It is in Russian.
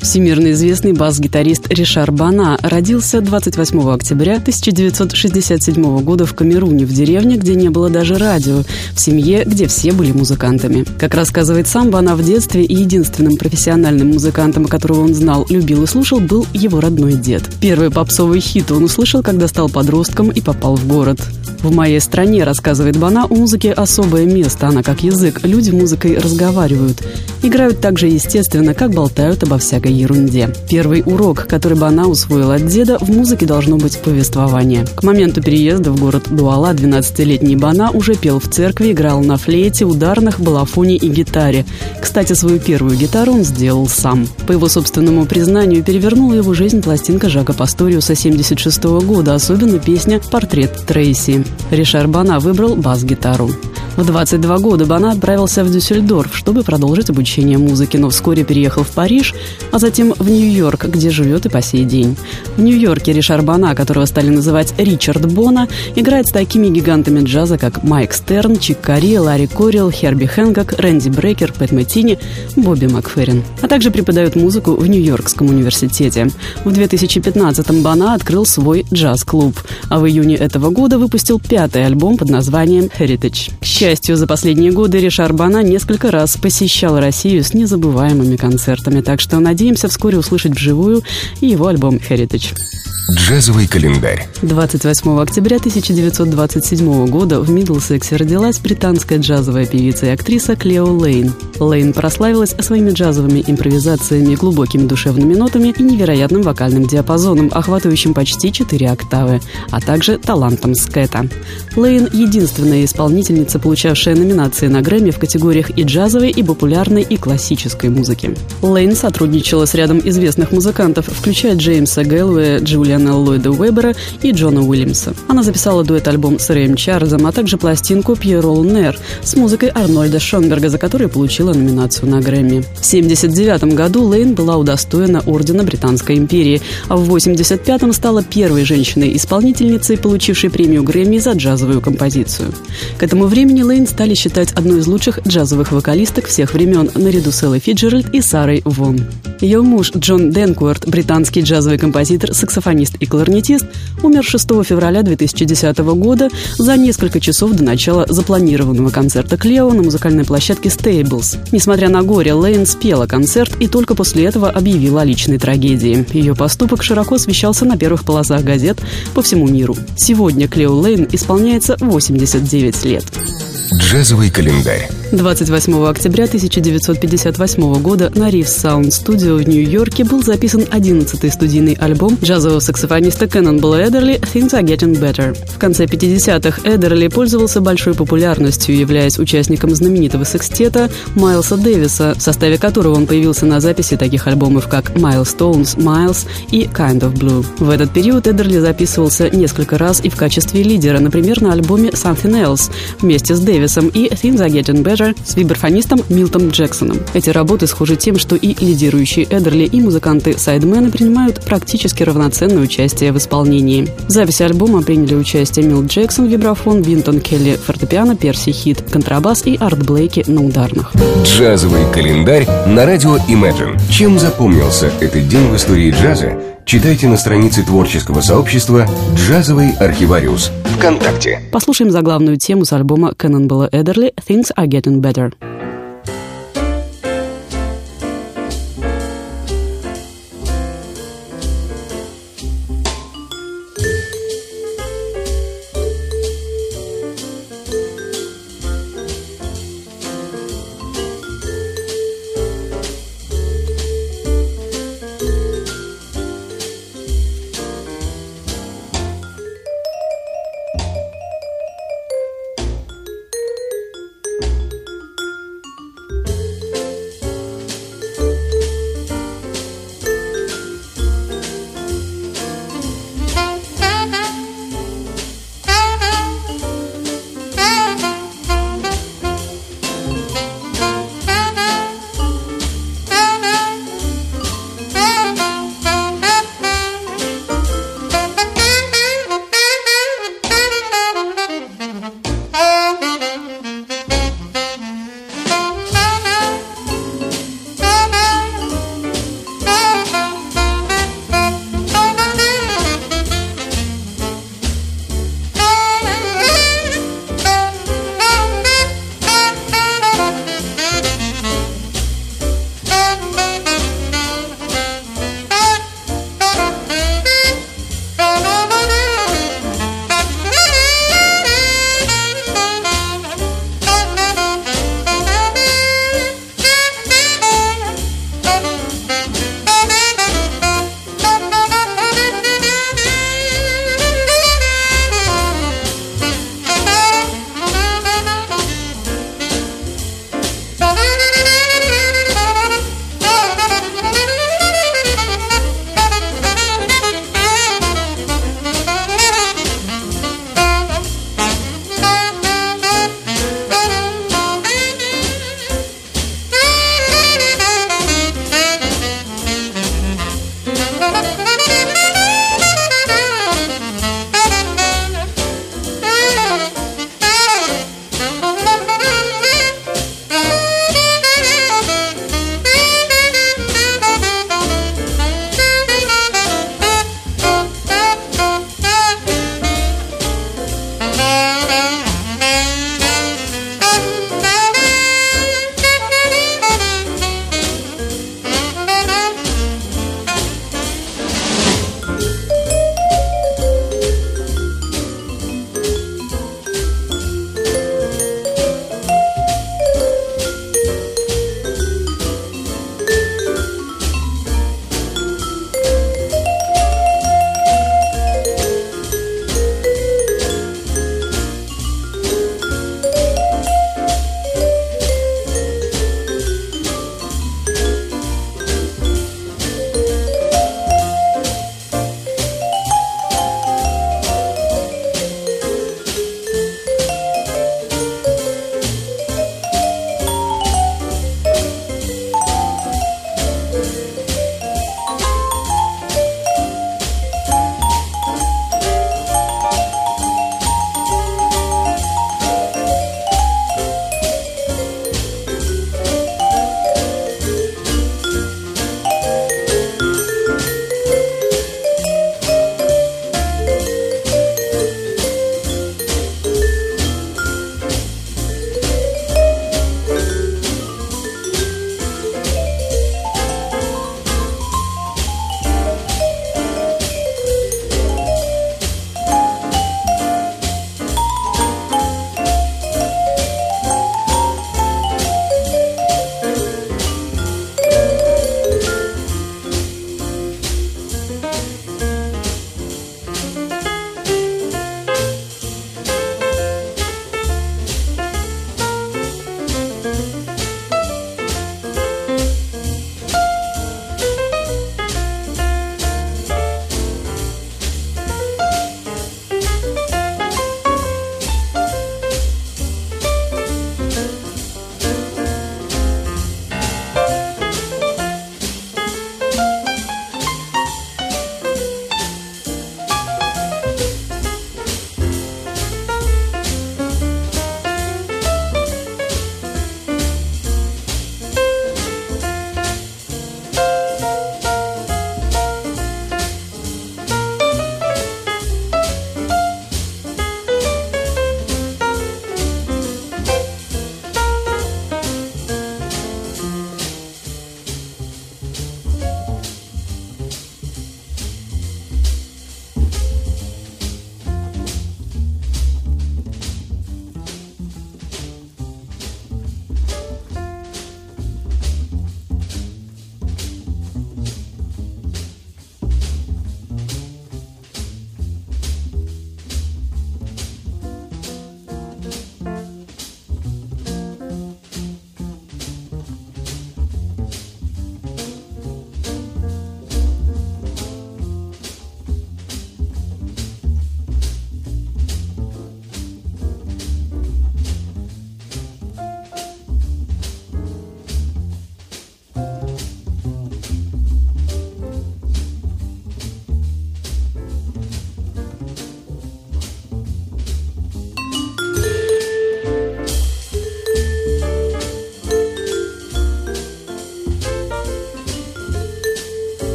Всемирно известный бас-гитарист Ришар Бана родился 28 октября 1967 года в Камеруне, в деревне, где не было даже радио, в семье, где все были музыкантами. Как рассказывает сам Бана в детстве, единственным профессиональным музыкантом, которого он знал, любил и слушал, был его родной дед. Первый попсовый хит он услышал, когда стал подростком и попал в город. В моей стране, рассказывает Бана, у музыки особое место, она как язык, люди музыкой разговаривают. Играют так же естественно, как болтают обо всякой ерунде. Первый урок, который Бана усвоила от деда, в музыке должно быть повествование. К моменту переезда в город Дуала 12-летний Бана уже пел в церкви, играл на флейте, ударных, балафоне и гитаре. Кстати, свою первую гитару он сделал сам. По его собственному признанию, перевернула его жизнь пластинка Жака Пасториуса 76 года, особенно песня «Портрет Трейси». Ришар Бана выбрал бас-гитару. В 22 года Бана отправился в Дюссельдорф, чтобы продолжить обучение музыке, но вскоре переехал в Париж, а затем в Нью-Йорк, где живет и по сей день. В Нью-Йорке Ришар Бана, которого стали называть Ричард Бона, играет с такими гигантами джаза, как Майк Стерн, Чик Карри, Ларри Корилл, Херби Хэнкок, Рэнди Брекер, Пэт Мэттини, Бобби Макферрин. А также преподает музыку в Нью-Йоркском университете. В 2015-м Бана открыл свой джаз-клуб, а в июне этого года выпустил пятый альбом под названием «Heritage». Счастью, за последние годы Ришар Бана несколько раз посещал Россию с незабываемыми концертами, так что надеемся вскоре услышать вживую его альбом «Heritage». Джазовый календарь. 28 октября 1927 года в Мидлсексе родилась британская джазовая певица и актриса Клео Лейн. Лейн прославилась своими джазовыми импровизациями, глубокими душевными нотами и невероятным вокальным диапазоном, охватывающим почти 4 октавы, а также талантом скэта. Лейн – единственная исполнительница, получавшая номинации на Грэмми в категориях и джазовой, и популярной, и классической музыки. Лейн сотрудничала с рядом известных музыкантов, включая Джеймса Гэллоуэ, Джулиана Дэна Ллойда Уэбера и Джона Уильямса. Она записала дуэт-альбом с Рэем Чарльзом, а также пластинку «Пьерол Нер» с музыкой Арнольда Шонберга, за которую получила номинацию на Грэмми. В 1979 году Лейн была удостоена Ордена Британской империи, а в 1985 стала первой женщиной-исполнительницей, получившей премию Грэмми за джазовую композицию. К этому времени Лейн стали считать одной из лучших джазовых вокалисток всех времен, наряду с Эллой Фиджеральд и Сарой Вон. Ее муж Джон Денкуэрт, британский джазовый композитор, саксофонист пианист и кларнетист, умер 6 февраля 2010 года за несколько часов до начала запланированного концерта Клео на музыкальной площадке Stables. Несмотря на горе, Лейн спела концерт и только после этого объявила о личной трагедии. Ее поступок широко освещался на первых полосах газет по всему миру. Сегодня Клео Лейн исполняется 89 лет. Джазовый календарь. 28 октября 1958 года на Reef Sound Studio в Нью-Йорке был записан 11-й студийный альбом джазового саксофониста Кэннонбелла Эдерли «Things Are Getting Better». В конце 50-х Эдерли пользовался большой популярностью, являясь участником знаменитого секстета Майлса Дэвиса, в составе которого он появился на записи таких альбомов, как «Milestones», «Miles» и «Kind of Blue». В этот период Эдерли записывался несколько раз и в качестве лидера, например, на альбоме «Something Else» вместе с Дэвисом Дэвисом и Things Are Getting Better с вибрафонистом Милтом Джексоном. Эти работы схожи тем, что и лидирующие Эдерли, и музыканты-сайдмены принимают практически равноценное участие в исполнении. В записи альбома приняли участие Милт Джексон, вибрафон, Винтон Келли, фортепиано, Перси Хит, контрабас и Арт Блейки на ударных. Джазовый календарь на радио Imagine. Чем запомнился этот день в истории джаза? Читайте на странице творческого сообщества «Джазовый архивариус» ВКонтакте. Послушаем заглавную тему с альбома Кэннонбелла Эдерли «Things are getting better».